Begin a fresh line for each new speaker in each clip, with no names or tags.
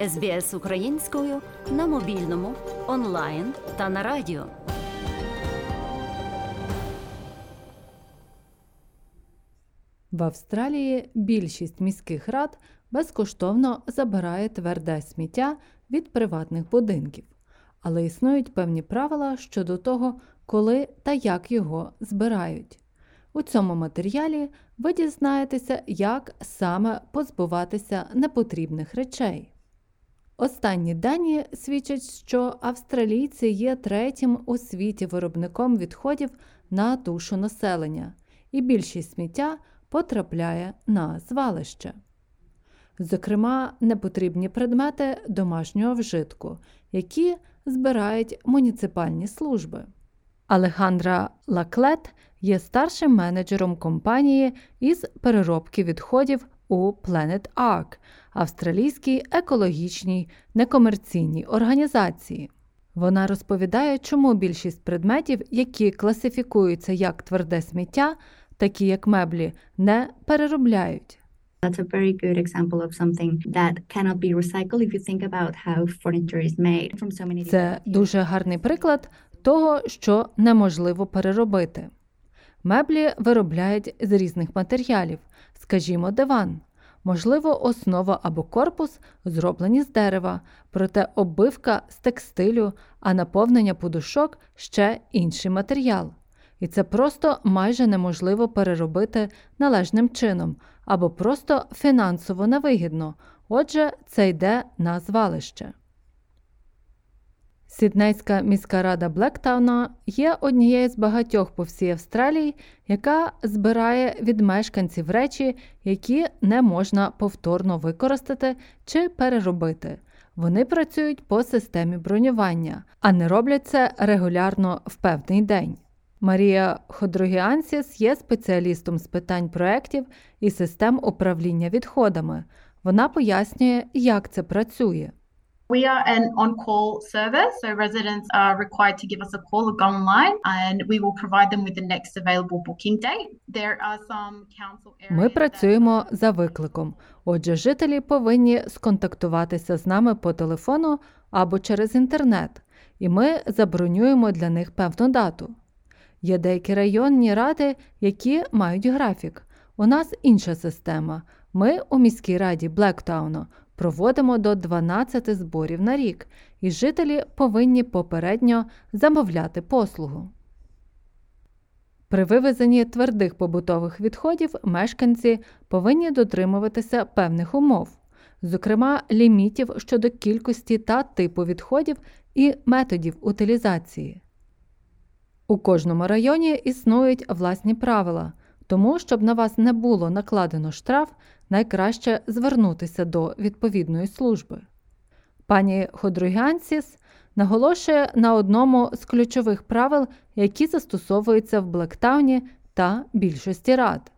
СБС українською на мобільному, онлайн та на радіо.
В Австралії більшість міських рад безкоштовно забирає тверде сміття від приватних будинків, але існують певні правила щодо того, коли та як його збирають. У цьому матеріалі ви дізнаєтеся, як саме позбуватися непотрібних речей. Останні дані свідчать, що австралійці є третім у світі виробником відходів на душу населення, і більшість сміття потрапляє на звалище. Зокрема, непотрібні предмети домашнього вжитку, які збирають муніципальні служби. Алехандра Лаклет є старшим менеджером компанії із переробки відходів у Planet Ark, австралійській екологічній некомерційній організації. Вона розповідає, чому більшість предметів, які класифікуються як тверде сміття, такі як меблі, не переробляють.
That's a very good example of something that cannot be recycled if you think about how furniture is made from so many
Це дуже гарний приклад того, що неможливо переробити. Меблі виробляють з різних матеріалів, скажімо, диван. Можливо, основа або корпус зроблені з дерева, проте оббивка з текстилю, а наповнення подушок ще інший матеріал. І це просто майже неможливо переробити належним чином або просто фінансово невигідно. Отже, це йде на звалище. Сіднейська міська рада Блектауна є однією з багатьох по всій Австралії, яка збирає від мешканців речі, які не можна повторно використати чи переробити. Вони працюють по системі бронювання, а не роблять це регулярно в певний день. Марія Ходрогіансіс є спеціалістом з питань проєктів і систем управління відходами. Вона пояснює, як це працює.
We are an on-call service, so residents are required to give us a call or go online, and we will provide them with the next available booking date. There are some council areas.
Ми працюємо за викликом. Отже, жителі повинні сконтактуватися з нами по телефону або через інтернет, і ми забронюємо для них певну дату. Є деякі районні ради, які мають графік. У нас інша система. Ми у міській раді Блектауну проводимо до 12 зборів на рік, і жителі повинні попередньо замовляти послугу. При вивезенні твердих побутових відходів мешканці повинні дотримуватися певних умов, зокрема лімітів щодо кількості та типу відходів і методів утилізації. У кожному районі існують власні правила, тому, щоб на вас не було накладено штраф, найкраще звернутися до відповідної служби. Пані Ходругянсіс наголошує на одному з ключових правил, які застосовуються в Блектауні та більшості рад.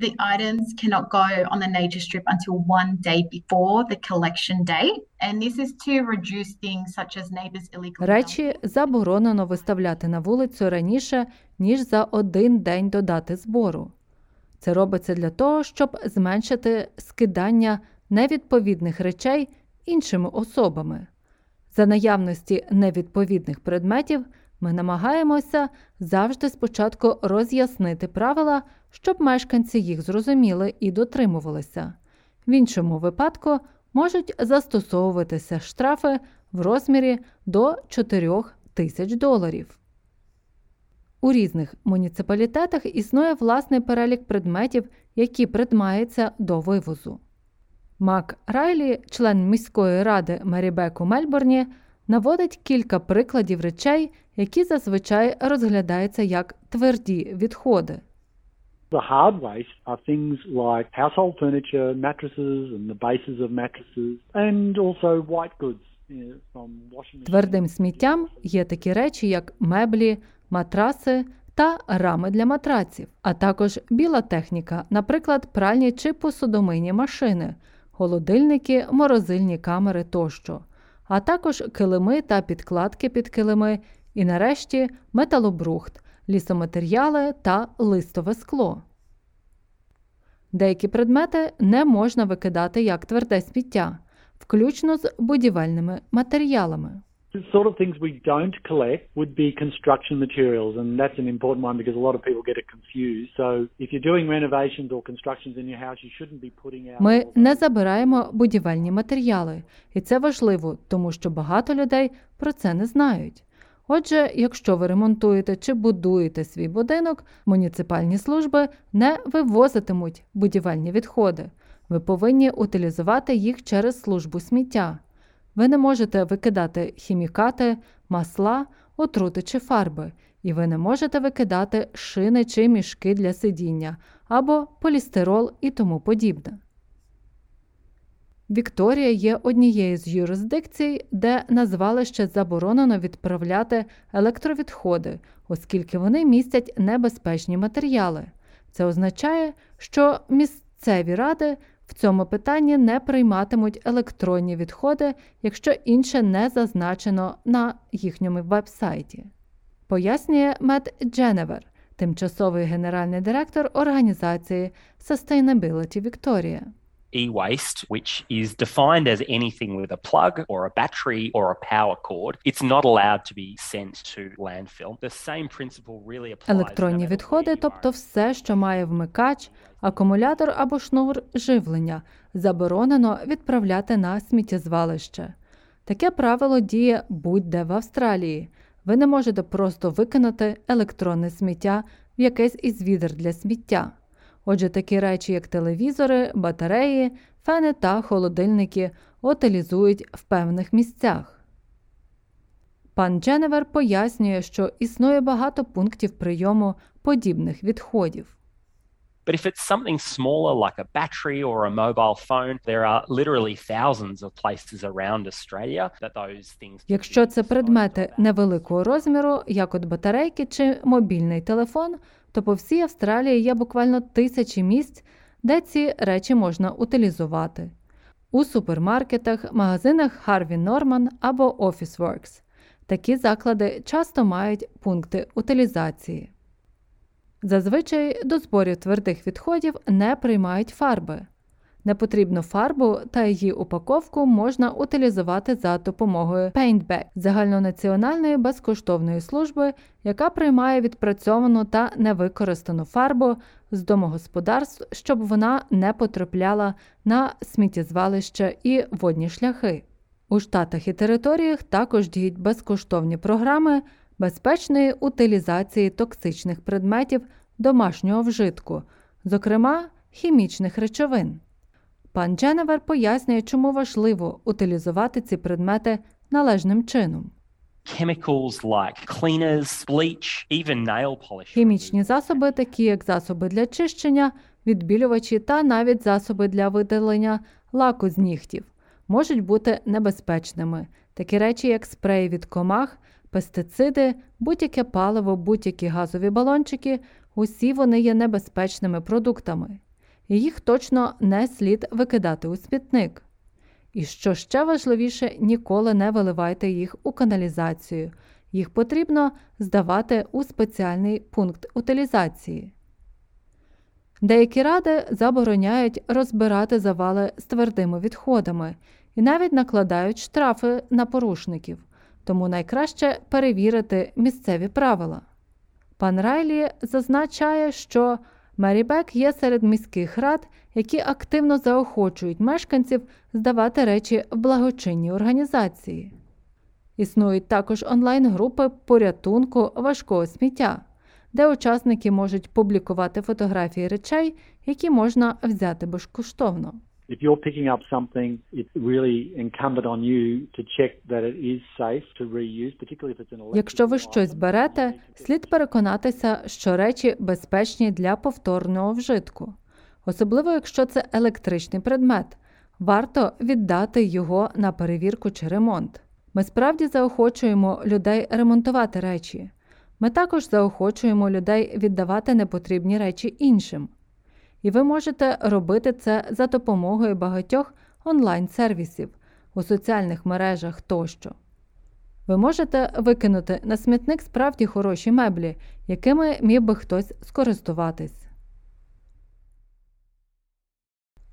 The items cannot go on the nature strip until one day before the collection date, and this is to reduce things such as neighbors illegally.
Речі заборонено виставляти на вулицю раніше, ніж за один день до дати збору. Це робиться для того, щоб зменшити скидання невідповідних речей іншими особами. За наявності невідповідних предметів ми намагаємося завжди спочатку роз'яснити правила, щоб мешканці їх зрозуміли і дотримувалися. В іншому випадку можуть застосовуватися штрафи в розмірі до 4 тисяч доларів. У різних муніципалітетах існує власний перелік предметів, які придмаються до вивозу. Мак Райлі, член міської ради Мерібек у Мельбурні, наводить кілька прикладів речей, які зазвичай розглядаються як тверді відходи.
The hard waste are things like household furniture, mattresses and the bases of mattresses, and also white goods.
Твердим сміттям є такі речі, як меблі, матраси та рами для матраців, а також біла техніка, наприклад, пральні чи посудомийні машини, холодильники, морозильні камери тощо, а також килими та підкладки під килими, і нарешті металобрухт, лісоматеріали та листове скло. Деякі предмети не можна викидати як тверде сміття. Включно з будівельними матеріалами.
The sort of things we don't collect would be construction materials, and that's an important one because a lot of people get it confused. So if you're doing renovations or constructions in your house, you shouldn't be putting out.
Ми не забираємо будівельні матеріали, і це важливо, тому що багато людей про це не знають. Отже, якщо ви ремонтуєте чи будуєте свій будинок, муніципальні служби не вивозитимуть будівельні відходи. Ви повинні утилізувати їх через службу сміття. Ви не можете викидати хімікати, масла, отрути чи фарби, і ви не можете викидати шини чи мішки для сидіння або полістирол і тому подібне. Вікторія є однією з юрисдикцій, де на звалище заборонено відправляти електровідходи, оскільки вони містять небезпечні матеріали. Це означає, що місцеві ради в цьому питанні не прийматимуть електронні відходи, якщо інше не зазначено на їхньому веб-сайті. Пояснює Мет Дженевер, тимчасовий генеральний директор організації Sustainability Victoria.
E-waste, which is defined as anything with a plug or a battery or a power cord, it's not allowed to be sent to landfill. The same principle really applies.
Електронні відходи, тобто все, що має вмикач, акумулятор або шнур живлення, заборонено відправляти на сміттєзвалище. Таке правило діє будь-де в Австралії. Ви не можете просто викинути електронне сміття в якесь із відер для сміття. Отже, такі речі, як телевізори, батареї, фени та холодильники, утилізують в певних місцях. Пан Дженевер пояснює, що існує багато пунктів прийому подібних відходів.
But if it's something smaller like a battery or a mobile phone, there are literally thousands of places around Australia that those things.
Якщо це предмети невеликого розміру, як от батарейки чи мобільний телефон, то по всій Австралії є буквально тисячі місць, де ці речі можна утилізувати. У супермаркетах, магазинах Harvey Norman або Officeworks. Такі заклади часто мають пункти утилізації. Зазвичай до зборів твердих відходів не приймають фарби. Непотрібну фарбу та її упаковку можна утилізувати за допомогою PaintBag – загальнонаціональної безкоштовної служби, яка приймає відпрацьовану та невикористану фарбу з домогосподарств, щоб вона не потрапляла на сміттєзвалище і водні шляхи. У штатах і територіях також діють безкоштовні програми безпечної утилізації токсичних предметів домашнього вжитку, зокрема хімічних речовин. Пан Дженевер пояснює, чому важливо утилізувати ці предмети належним чином. Хімічні засоби, такі як засоби для чищення, відбілювачі та навіть засоби для видалення лаку з нігтів, можуть бути небезпечними. Такі речі, як спреї від комах, пестициди, будь-яке паливо, будь-які газові балончики, усі вони є небезпечними продуктами, їх точно не слід викидати у смітник. І що ще важливіше, ніколи не виливайте їх у каналізацію. Їх потрібно здавати у спеціальний пункт утилізації. Деякі ради забороняють розбирати завали з твердими відходами і навіть накладають штрафи на порушників, тому найкраще перевірити місцеві правила. Пан Райлі зазначає, що Мерібек є серед міських рад, які активно заохочують мешканців здавати речі в благочинні організації. Існують також онлайн-групи порятунку важкого сміття, де учасники можуть публікувати фотографії речей, які можна взяти безкоштовно.
If you're picking up something, it's really incumbent on you to check that it is safe to reuse, particularly if it's an
Якщо ви щось берете, слід переконатися, що речі безпечні для повторного вжитку, особливо якщо це електричний предмет. Варто віддати його на перевірку чи ремонт. Ми справді заохочуємо людей ремонтувати речі. Ми також заохочуємо людей віддавати непотрібні речі іншим. І ви можете робити це за допомогою багатьох онлайн-сервісів у соціальних мережах тощо. Ви можете викинути на смітник справді хороші меблі, якими міг би хтось скористуватись.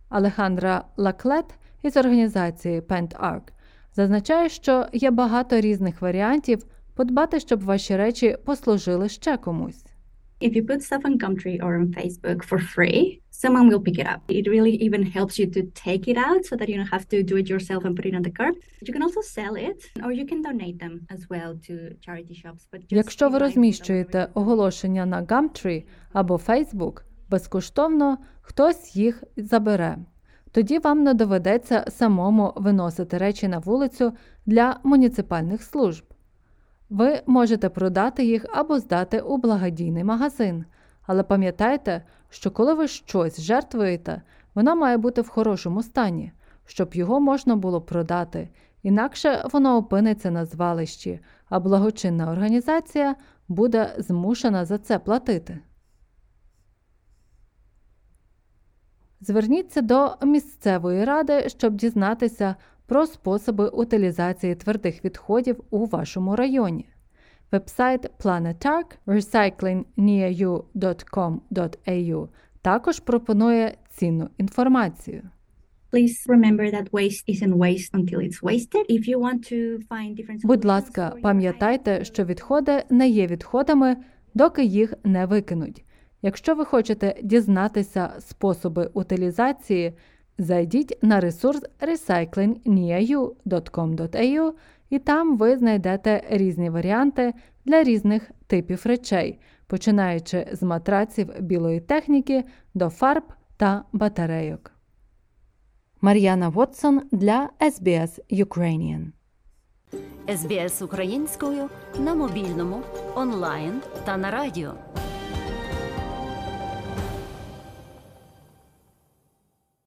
Алехандра Лаклет, із організації PentArc, зазначає, що є багато різних варіантів подбати, щоб ваші речі послужили ще комусь.
If you put stuff on Gumtree or on Facebook for free, someone will pick it up. It really even helps you to take it out so that you don't have to do it yourself and put it on the curb. You can also sell it or you can donate them as well to charity shops. But just
Якщо ви розміщуєте оголошення на Gumtree або Facebook, безкоштовно хтось їх забере. Тоді вам не доведеться самому виносити речі на вулицю для муніципальних служб. Ви можете продати їх або здати у благодійний магазин. Але пам'ятайте, що коли ви щось жертвуєте, воно має бути в хорошому стані, щоб його можна було продати, інакше воно опиниться на звалищі, а благочинна організація буде змушена за це платити. Зверніться до місцевої ради, щоб дізнатися про способи утилізації твердих відходів у вашому районі. Вебсайт Planetark recyclingnearyou.com.au також пропонує цінну інформацію.
Please remember that waste isn't waste until it's wasted. If you want to find different
Будь ласка, пам'ятайте, що відходи не є відходами, доки їх не викинуть. Якщо ви хочете дізнатися способи утилізації, зайдіть на ресурс recyclingnearyou.com.au і там ви знайдете різні варіанти для різних типів речей, починаючи з матраців білої техніки до фарб та батарейок. Мар'яна Вотсон для SBS Ukrainian
СБС українською на мобільному, онлайн та на радіо.